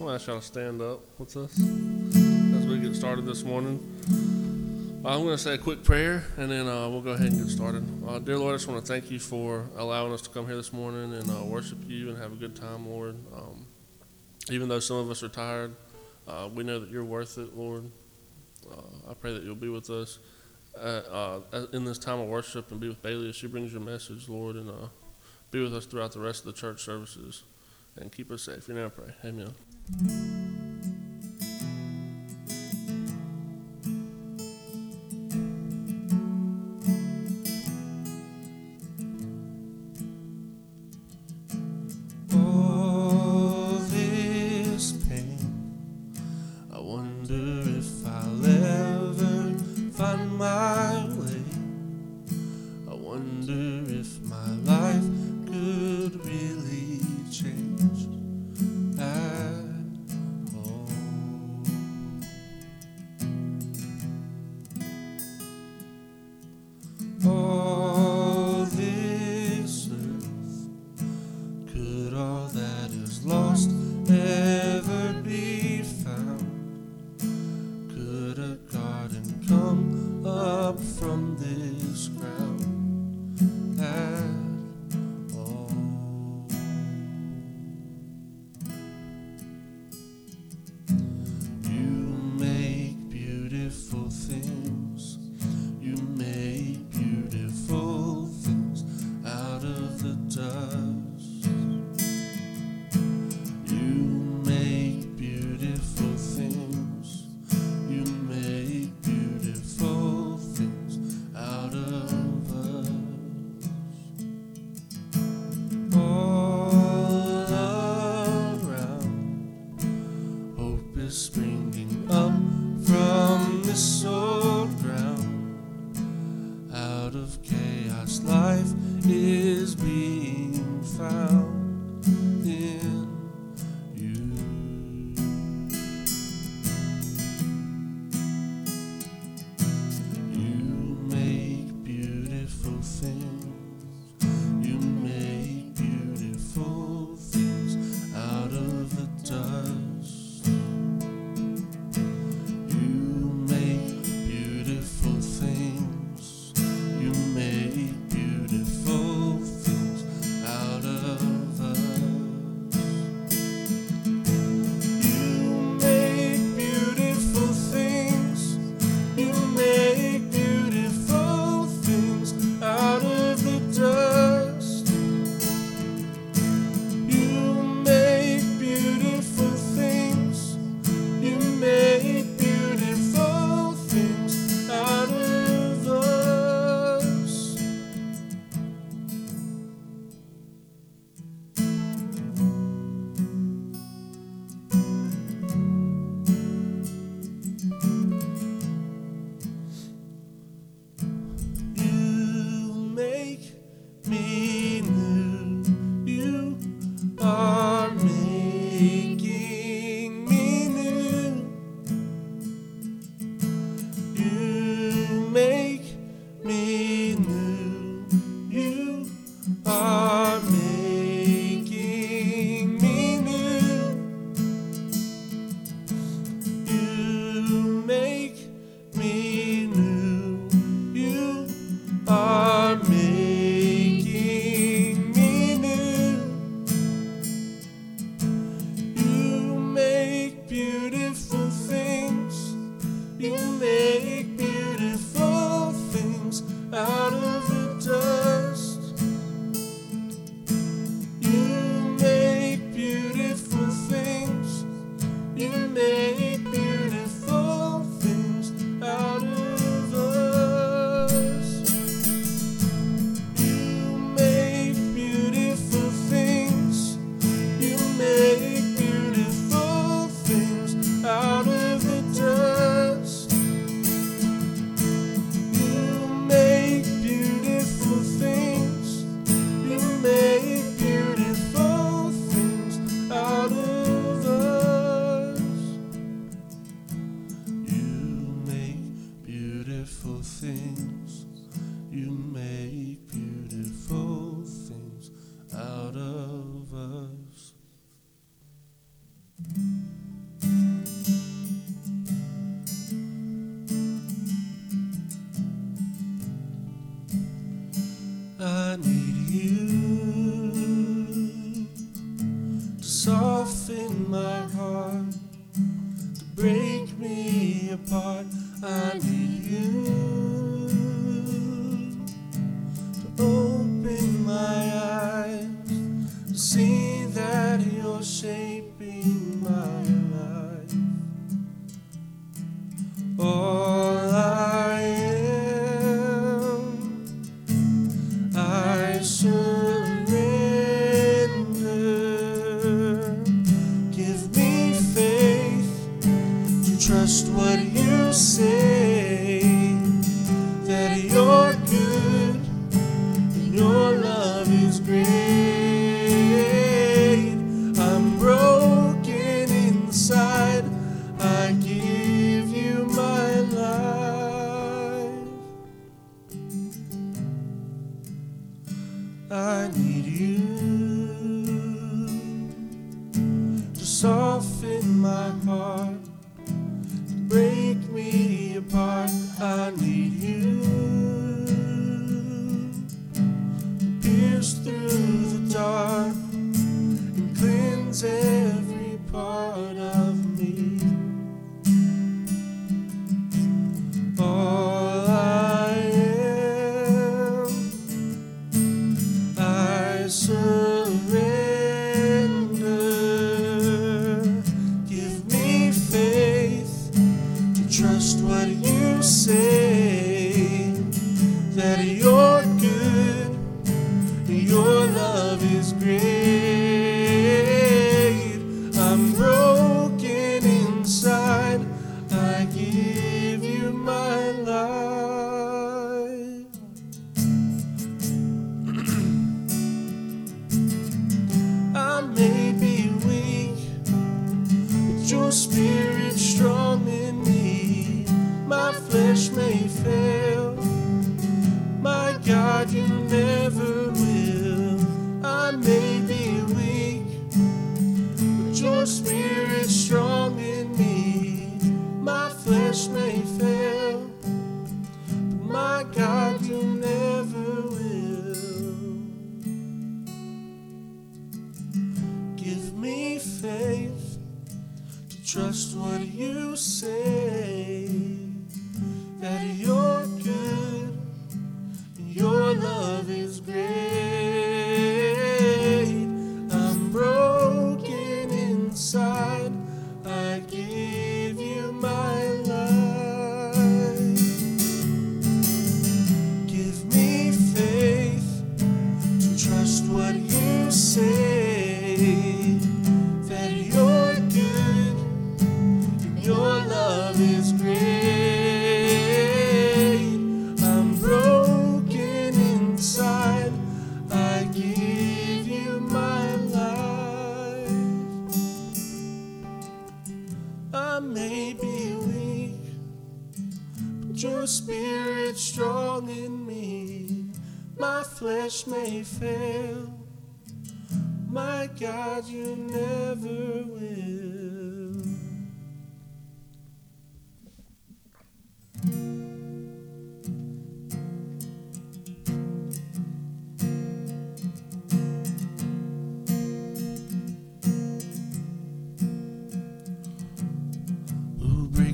I'll ask y'all to stand up with us as we get started this morning. Uh, I'm going to say a quick prayer and then uh, we'll go ahead and get started. Uh, dear Lord, I just want to thank you for allowing us to come here this morning and uh, worship you and have a good time, Lord. Um, even though some of us are tired, uh, we know that you're worth it, Lord. Uh, I pray that you'll be with us in this time of worship and be with Baylee as she brings your message, Lord, and be with us throughout the rest of the church services and keep us safe. You now pray. Amen. Are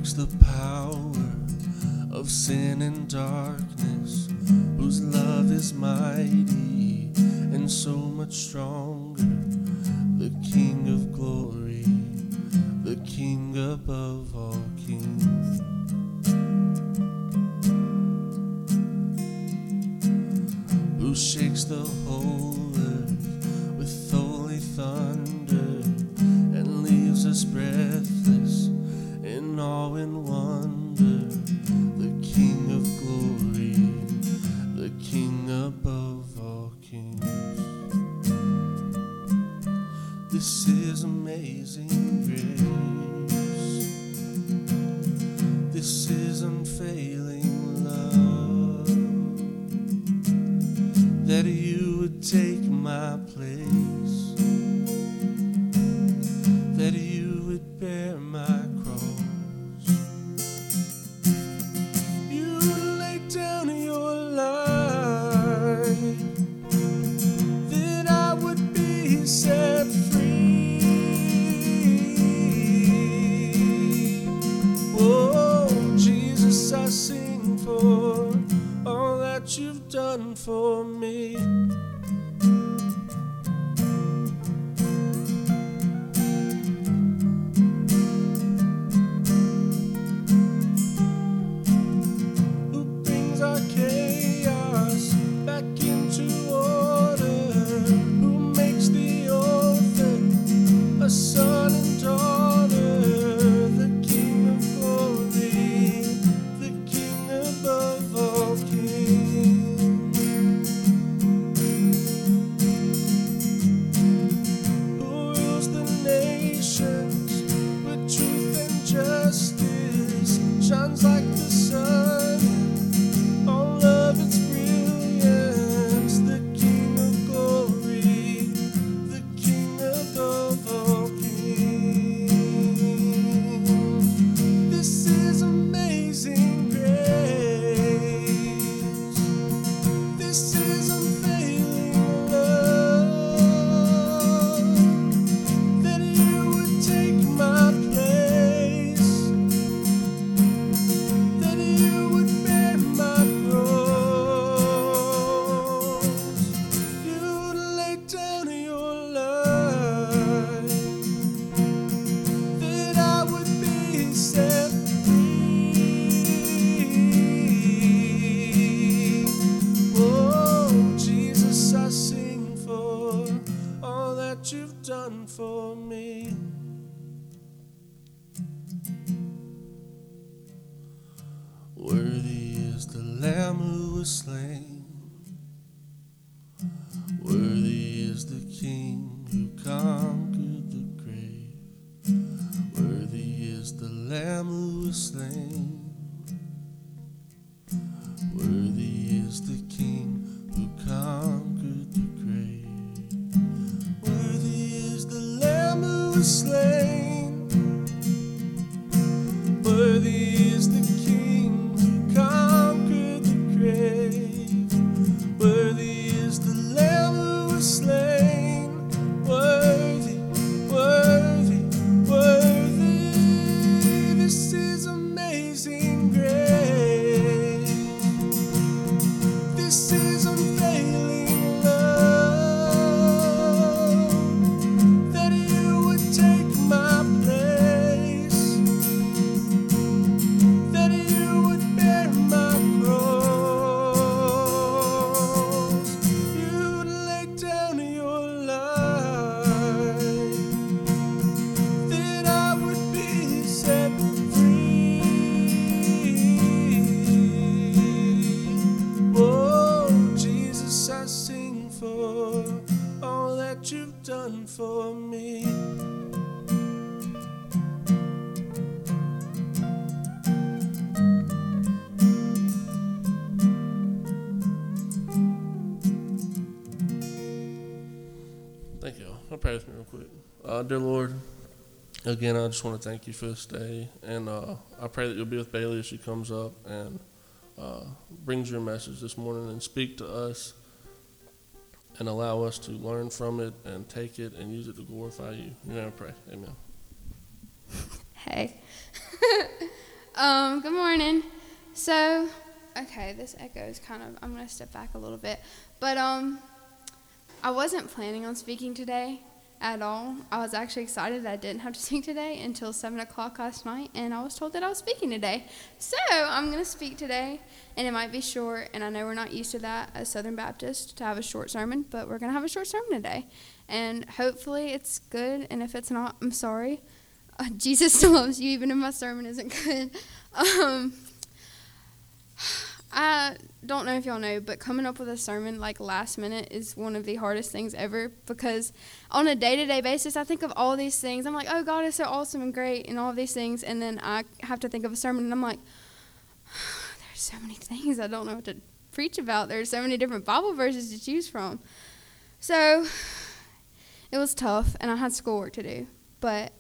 breaks the power of sin and darkness, whose love is mighty and so much stronger. The King of glory, the King above all kings. Who shakes the whole Worthy is the Lamb who was slain. Worthy is the King again, I just want to thank you for this day. And uh, I pray that you'll be with Baylee as she comes up and uh, brings your message this morning and speak to us and allow us to learn from it and take it and use it to glorify you. Your name I pray. Amen. Hey. um, good morning. So, okay, this echo is kind of, I'm going to step back a little bit. But um, I wasn't planning on speaking today at all. I was actually excited that I didn't have to speak today until 7 o'clock last night, and I was told that I was speaking today. So, I'm going to speak today, and it might be short, and I know we're not used to that as Southern Baptists to have a short sermon, but we're going to have a short sermon today. And hopefully it's good, and if it's not, I'm sorry. Uh, Jesus still loves you, even if my sermon isn't good. Um, I don't know if y'all know, but coming up with a sermon like last minute is one of the hardest things ever because on a day to day basis, I think of all these things. I'm like, oh, God is so awesome and great, and all of these things. And then I have to think of a sermon, and I'm like, there's so many things I don't know what to preach about. There's so many different Bible verses to choose from. So it was tough, and I had schoolwork to do. But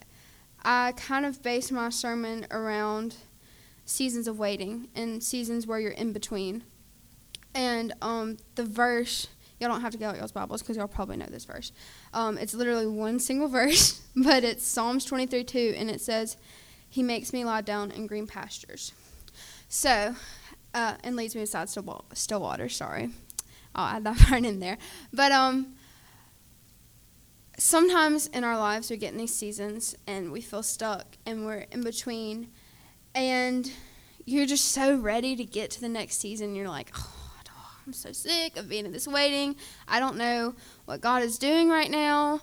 I kind of based my sermon around seasons of waiting and seasons where you're in between. And um, the verse, y'all don't have to get out y'all's Bibles because y'all probably know this verse. Um, it's literally one single verse, but it's Psalms 23 2, and it says, He makes me lie down in green pastures. So, uh, and leads me beside still, wa- still water, sorry. I'll add that part in there. But um, sometimes in our lives we get in these seasons and we feel stuck and we're in between and you're just so ready to get to the next season you're like oh, i'm so sick of being in this waiting. I don't know what god is doing right now.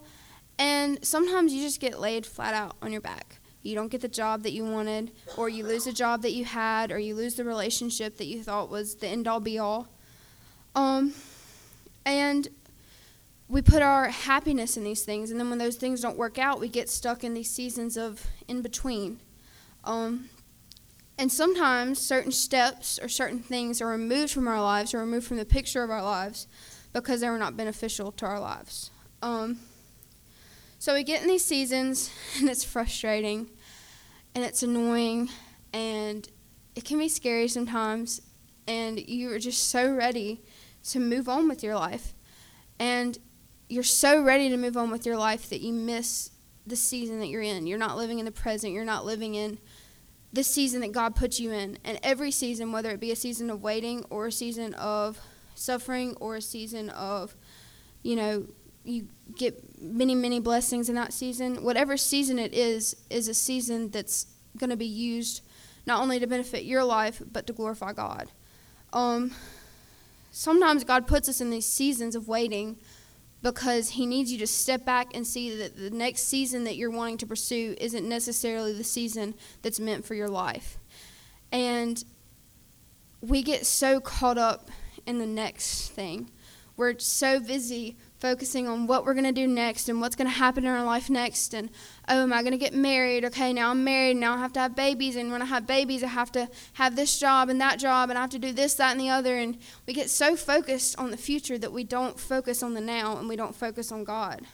And sometimes you just get laid flat out on your back. You don't get the job that you wanted or you lose a job that you had or you lose the relationship that you thought was the end all be all. Um, and we put our happiness in these things, and then when those things don't work out, we get stuck in these seasons of in between. Um, and sometimes certain steps or certain things are removed from our lives or removed from the picture of our lives because they were not beneficial to our lives. Um, so we get in these seasons, and it's frustrating, and it's annoying, and it can be scary sometimes, and you are just so ready to move on with your life. And you're so ready to move on with your life that you miss the season that you're in. You're not living in the present. You're not living in the season that God puts you in. And every season, whether it be a season of waiting or a season of suffering or a season of, you know, you get many, many blessings in that season, whatever season it is, is a season that's going to be used not only to benefit your life, but to glorify God. Um, sometimes God puts us in these seasons of waiting because He needs you to step back and see that the next season that you're wanting to pursue isn't necessarily the season that's meant for your life. And we get so caught up in the next thing. We're so busy focusing on what we're going to do next and what's going to happen in our life next. And, oh, am I going to get married? Okay, now I'm married. Now I have to have babies. And when I have babies, I have to have this job and that job. And I have to do this, that, and the other. And we get so focused on the future that we don't focus on the now and we don't focus on God.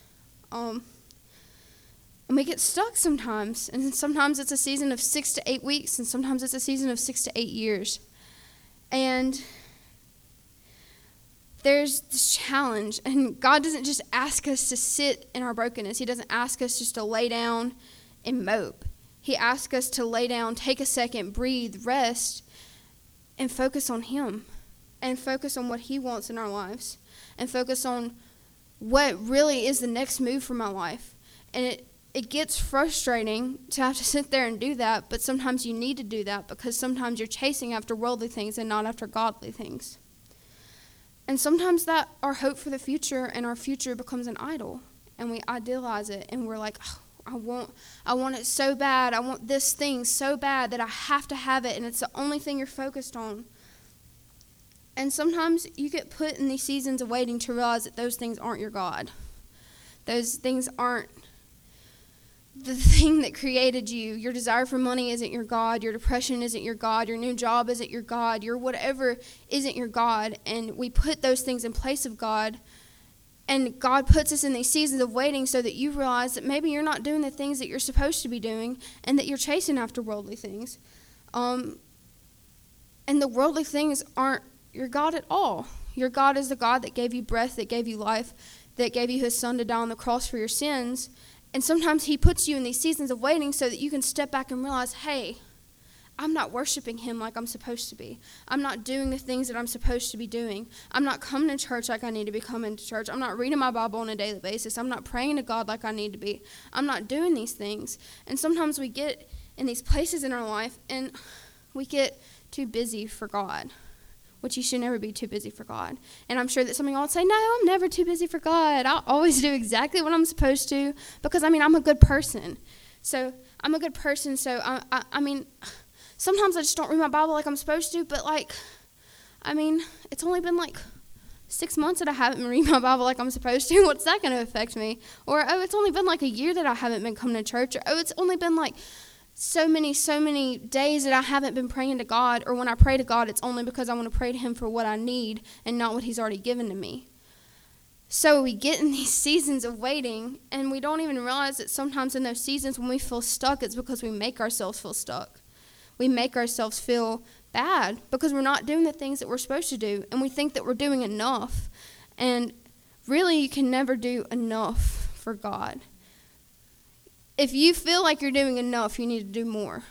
Um, and we get stuck sometimes. And sometimes it's a season of six to eight weeks, and sometimes it's a season of six to eight years. And there's this challenge, and God doesn't just ask us to sit in our brokenness. He doesn't ask us just to lay down and mope. He asks us to lay down, take a second, breathe, rest, and focus on Him, and focus on what He wants in our lives, and focus on what really is the next move for my life. And it, it gets frustrating to have to sit there and do that, but sometimes you need to do that because sometimes you're chasing after worldly things and not after godly things. And sometimes that our hope for the future and our future becomes an idol, and we idealize it, and we're like, oh, I want, I want it so bad. I want this thing so bad that I have to have it, and it's the only thing you're focused on. And sometimes you get put in these seasons of waiting to realize that those things aren't your God. Those things aren't the thing that created you. Your desire for money isn't your God. Your depression isn't your God. Your new job isn't your God. Your whatever isn't your God. And we put those things in place of God. And God puts us in these seasons of waiting so that you realize that maybe you're not doing the things that you're supposed to be doing and that you're chasing after worldly things. Um, and the worldly things aren't your God at all. Your God is the God that gave you breath, that gave you life, that gave you his son to die on the cross for your sins and sometimes He puts you in these seasons of waiting so that you can step back and realize, hey, I'm not worshiping Him like I'm supposed to be. I'm not doing the things that I'm supposed to be doing. I'm not coming to church like I need to be coming to church. I'm not reading my Bible on a daily basis. I'm not praying to God like I need to be. I'm not doing these things. And sometimes we get in these places in our life and we get too busy for God which you should never be too busy for God. And I'm sure that some of y'all would say, No, I'm never too busy for God. I'll always do exactly what I'm supposed to because, I mean, I'm a good person. So I'm a good person. So, I, I, I mean, sometimes I just don't read my Bible like I'm supposed to, but, like, I mean, it's only been like six months that I haven't been reading my Bible like I'm supposed to. What's that going to affect me? Or, oh, it's only been like a year that I haven't been coming to church. Or, oh, it's only been like so many, so many days that I haven't been praying to God, or when I pray to God, it's only because I want to pray to Him for what I need and not what He's already given to me. So we get in these seasons of waiting, and we don't even realize that sometimes in those seasons when we feel stuck, it's because we make ourselves feel stuck. We make ourselves feel bad because we're not doing the things that we're supposed to do, and we think that we're doing enough. And really, you can never do enough for God if you feel like you're doing enough, you need to do more.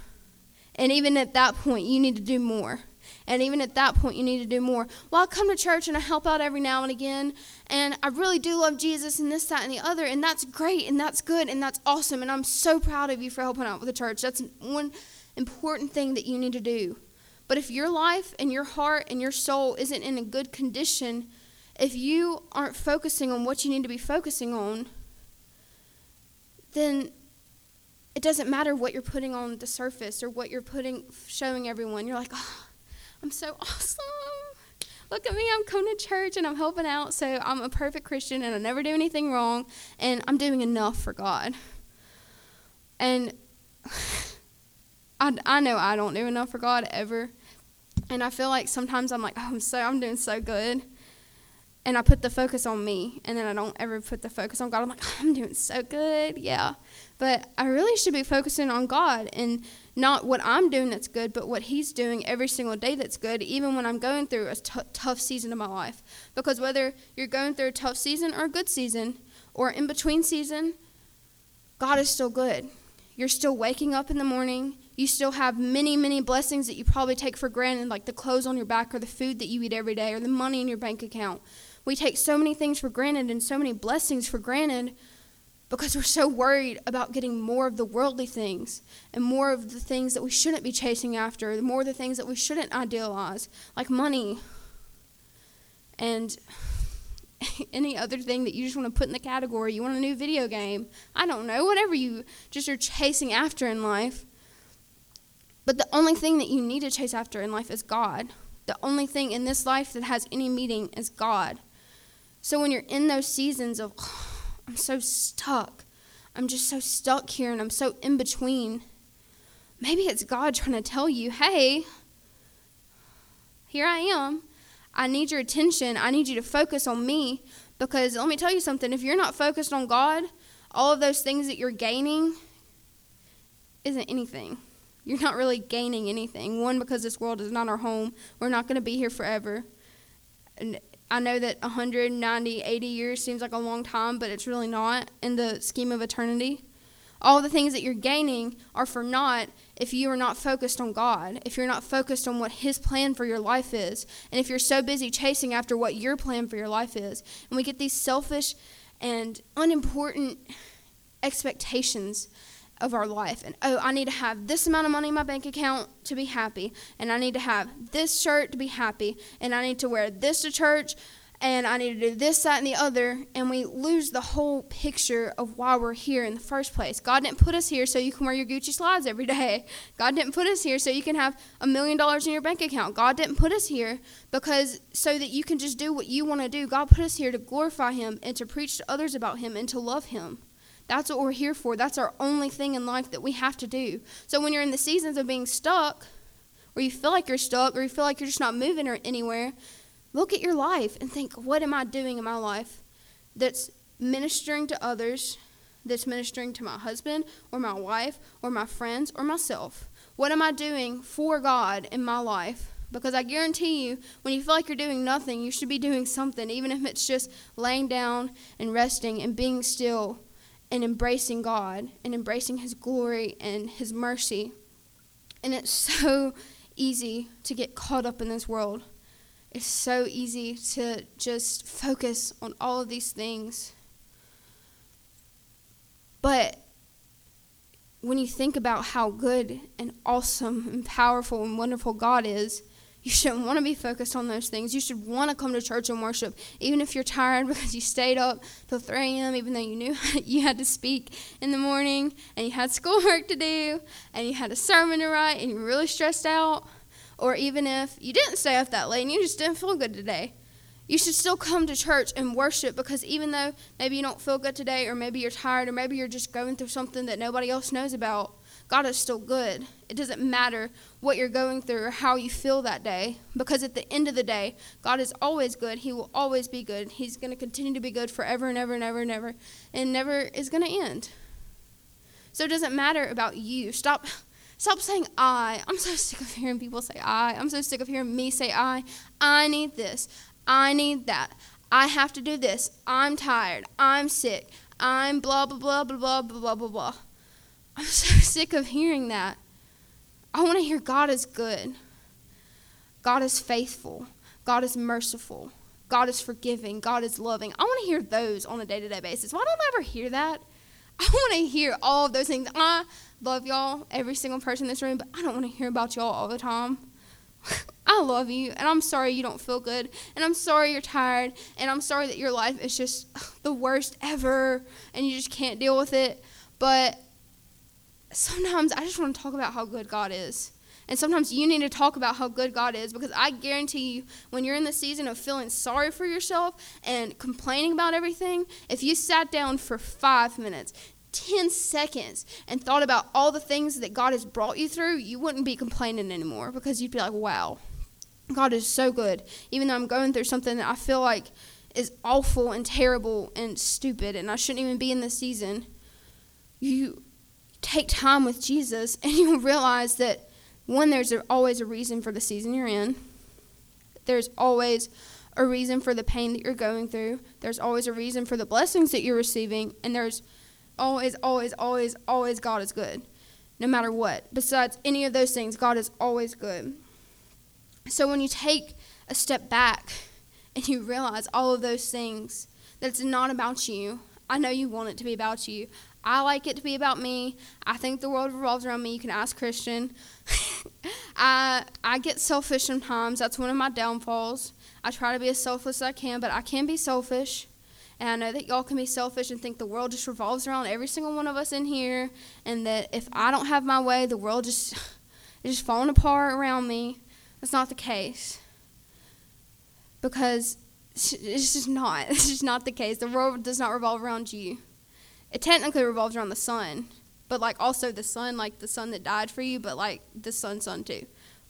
And even at that point, you need to do more. And even at that point, you need to do more. Well, I come to church and I help out every now and again, and I really do love Jesus and this, that, and the other, and that's great, and that's good, and that's awesome, and I'm so proud of you for helping out with the church. That's one important thing that you need to do. But if your life and your heart and your soul isn't in a good condition, if you aren't focusing on what you need to be focusing on, then it doesn't matter what you're putting on the surface or what you're putting showing everyone. You're like, oh, I'm so awesome. Look at me, I'm coming to church and I'm helping out, so I'm a perfect Christian and I never do anything wrong and I'm doing enough for God. And I, I know I don't do enough for God ever. And I feel like sometimes I'm like, oh, I'm so I'm doing so good and I put the focus on me, and then I don't ever put the focus on God. I'm like, I'm doing so good, yeah. But I really should be focusing on God and not what I'm doing that's good, but what He's doing every single day that's good, even when I'm going through a t- tough season of my life. Because whether you're going through a tough season or a good season, or in between season, God is still good. You're still waking up in the morning. You still have many, many blessings that you probably take for granted, like the clothes on your back, or the food that you eat every day, or the money in your bank account. We take so many things for granted and so many blessings for granted because we're so worried about getting more of the worldly things and more of the things that we shouldn't be chasing after, more of the things that we shouldn't idealize, like money. And any other thing that you just want to put in the category. You want a new video game. I don't know, whatever you just are chasing after in life. But the only thing that you need to chase after in life is God. The only thing in this life that has any meaning is God. So when you're in those seasons of, oh, I'm so stuck, I'm just so stuck here and I'm so in between, maybe it's God trying to tell you, hey, here I am. I need your attention. I need you to focus on me because let me tell you something if you're not focused on God, all of those things that you're gaining isn't anything. You're not really gaining anything. One, because this world is not our home. We're not going to be here forever. And I know that 190, 80 years seems like a long time, but it's really not in the scheme of eternity. All the things that you're gaining are for naught if you are not focused on God, if you're not focused on what His plan for your life is, and if you're so busy chasing after what your plan for your life is. And we get these selfish and unimportant expectations of our life. And oh, I need to have this amount of money in my bank account to be happy, and I need to have this shirt to be happy, and I need to wear this to church and I need to do this, that, and the other, and we lose the whole picture of why we're here in the first place. God didn't put us here so you can wear your Gucci slides every day. God didn't put us here so you can have a million dollars in your bank account. God didn't put us here because so that you can just do what you want to do. God put us here to glorify Him and to preach to others about Him and to love Him. That's what we're here for. That's our only thing in life that we have to do. So when you're in the seasons of being stuck, or you feel like you're stuck, or you feel like you're just not moving or anywhere, Look at your life and think, what am I doing in my life that's ministering to others, that's ministering to my husband or my wife or my friends or myself? What am I doing for God in my life? Because I guarantee you, when you feel like you're doing nothing, you should be doing something, even if it's just laying down and resting and being still and embracing God and embracing His glory and His mercy. And it's so easy to get caught up in this world. It's so easy to just focus on all of these things. But when you think about how good and awesome and powerful and wonderful God is, you shouldn't want to be focused on those things. You should want to come to church and worship, even if you're tired because you stayed up till 3 a.m., even though you knew you had to speak in the morning and you had schoolwork to do and you had a sermon to write and you're really stressed out or even if you didn't stay up that late and you just didn't feel good today, you should still come to church and worship because even though maybe you don't feel good today, or maybe you're tired, or maybe you're just going through something that nobody else knows about, God is still good. It doesn't matter what you're going through or how you feel that day, because at the end of the day, God is always good. He will always be good. He's going to continue to be good forever and ever and ever and ever, and never is going to end. So it doesn't matter about you. Stop. Stop saying I. I'm so sick of hearing people say I. I'm so sick of hearing me say I. I need this. I need that. I have to do this. I'm tired. I'm sick. I'm blah, blah, blah, blah, blah, blah, blah, blah. I'm so sick of hearing that. I want to hear God is good. God is faithful. God is merciful. God is forgiving. God is loving. I want to hear those on a day to day basis. Why don't I ever hear that? I want to hear all of those things. I love y'all, every single person in this room, but I don't want to hear about y'all all the time. I love you, and I'm sorry you don't feel good, and I'm sorry you're tired, and I'm sorry that your life is just the worst ever, and you just can't deal with it. But sometimes I just want to talk about how good God is. And sometimes you need to talk about how good God is because I guarantee you, when you're in the season of feeling sorry for yourself and complaining about everything, if you sat down for five minutes, 10 seconds, and thought about all the things that God has brought you through, you wouldn't be complaining anymore because you'd be like, wow, God is so good. Even though I'm going through something that I feel like is awful and terrible and stupid, and I shouldn't even be in this season, you take time with Jesus and you'll realize that one, there's always a reason for the season you're in. There's always a reason for the pain that you're going through. There's always a reason for the blessings that you're receiving. And there's always, always, always, always God is good, no matter what. Besides any of those things, God is always good. So when you take a step back and you realize all of those things, that it's not about you. I know you want it to be about you. I like it to be about me. I think the world revolves around me. You can ask Christian. I I get selfish sometimes. That's one of my downfalls. I try to be as selfless as I can, but I can be selfish. And I know that y'all can be selfish and think the world just revolves around every single one of us in here, and that if I don't have my way, the world just is just falling apart around me. That's not the case. Because it's just not. It's just not the case. The world does not revolve around you. It technically revolves around the sun, but like also the sun, like the Son that died for you, but like the sun, sun too,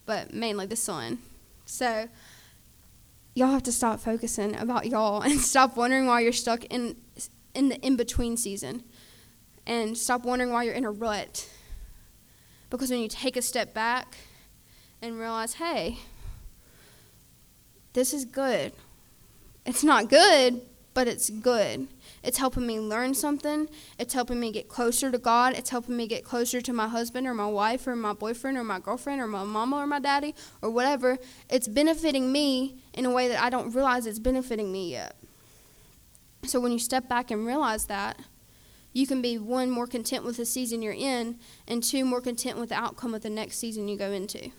but mainly the sun. So y'all have to stop focusing about y'all and stop wondering why you're stuck in in the in between season, and stop wondering why you're in a rut. Because when you take a step back and realize, hey, this is good. It's not good, but it's good. It's helping me learn something. It's helping me get closer to God. It's helping me get closer to my husband or my wife or my boyfriend or my girlfriend or my mama or my daddy or whatever. It's benefiting me in a way that I don't realize it's benefiting me yet. So when you step back and realize that, you can be one more content with the season you're in and two more content with the outcome of the next season you go into.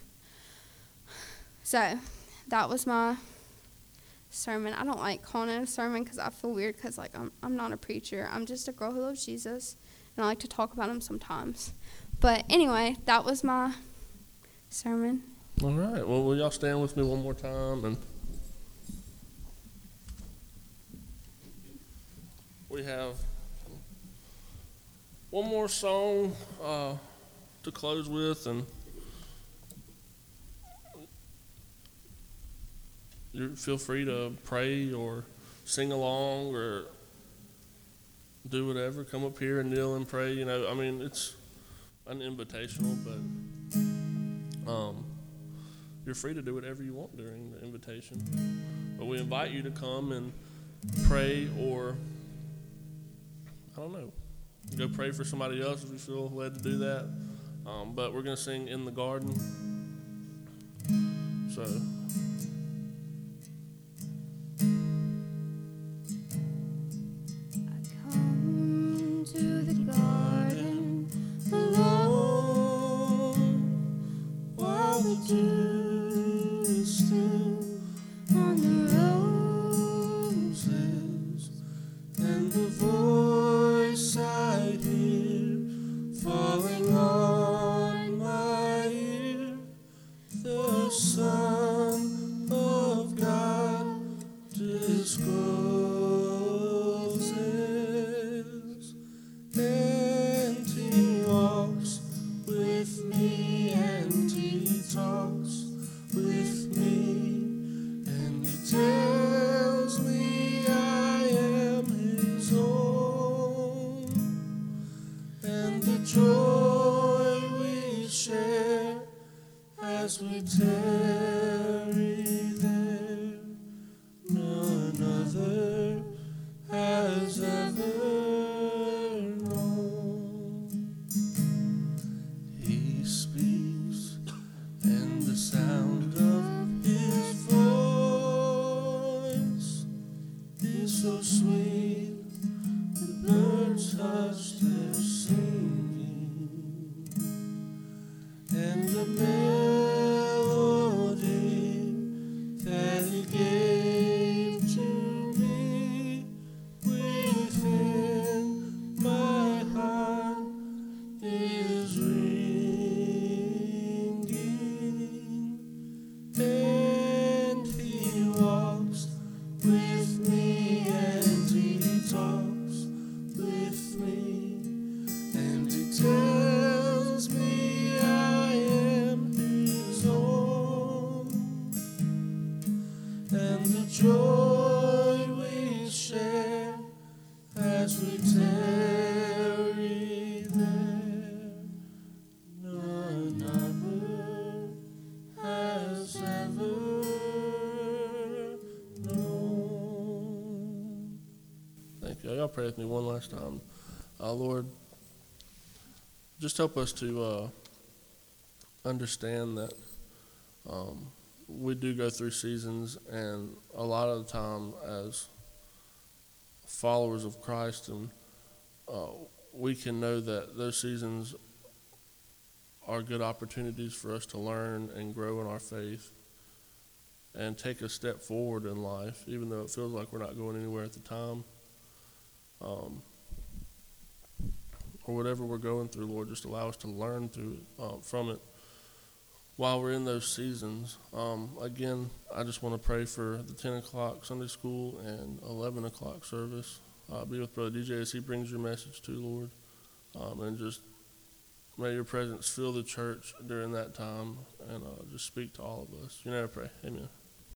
So, that was my sermon. I don't like calling it a sermon because I feel weird because like I'm I'm not a preacher. I'm just a girl who loves Jesus, and I like to talk about him sometimes. But anyway, that was my sermon. All right. Well, will y'all stand with me one more time and. We have one more song uh, to close with, and you feel free to pray or sing along or do whatever. Come up here and kneel and pray. You know, I mean, it's an invitational, but um, you're free to do whatever you want during the invitation. But we invite you to come and pray or, I don't know, go pray for somebody else if you feel led to do that. Um, but we're going to sing In the Garden. So. still. Y'all pray with me one last time. Uh, Lord, just help us to uh, understand that um, we do go through seasons, and a lot of the time, as followers of Christ, and uh, we can know that those seasons are good opportunities for us to learn and grow in our faith. and take a step forward in life, even though it feels like we're not going anywhere at the time. Um, or whatever we're going through, Lord, just allow us to learn through uh, from it while we're in those seasons. Um, again, I just want to pray for the 10 o'clock Sunday school and 11 o'clock service. Uh, be with Brother DJ as he brings your message to Lord, um, and just may your presence fill the church during that time, and uh, just speak to all of us. You I pray. Amen.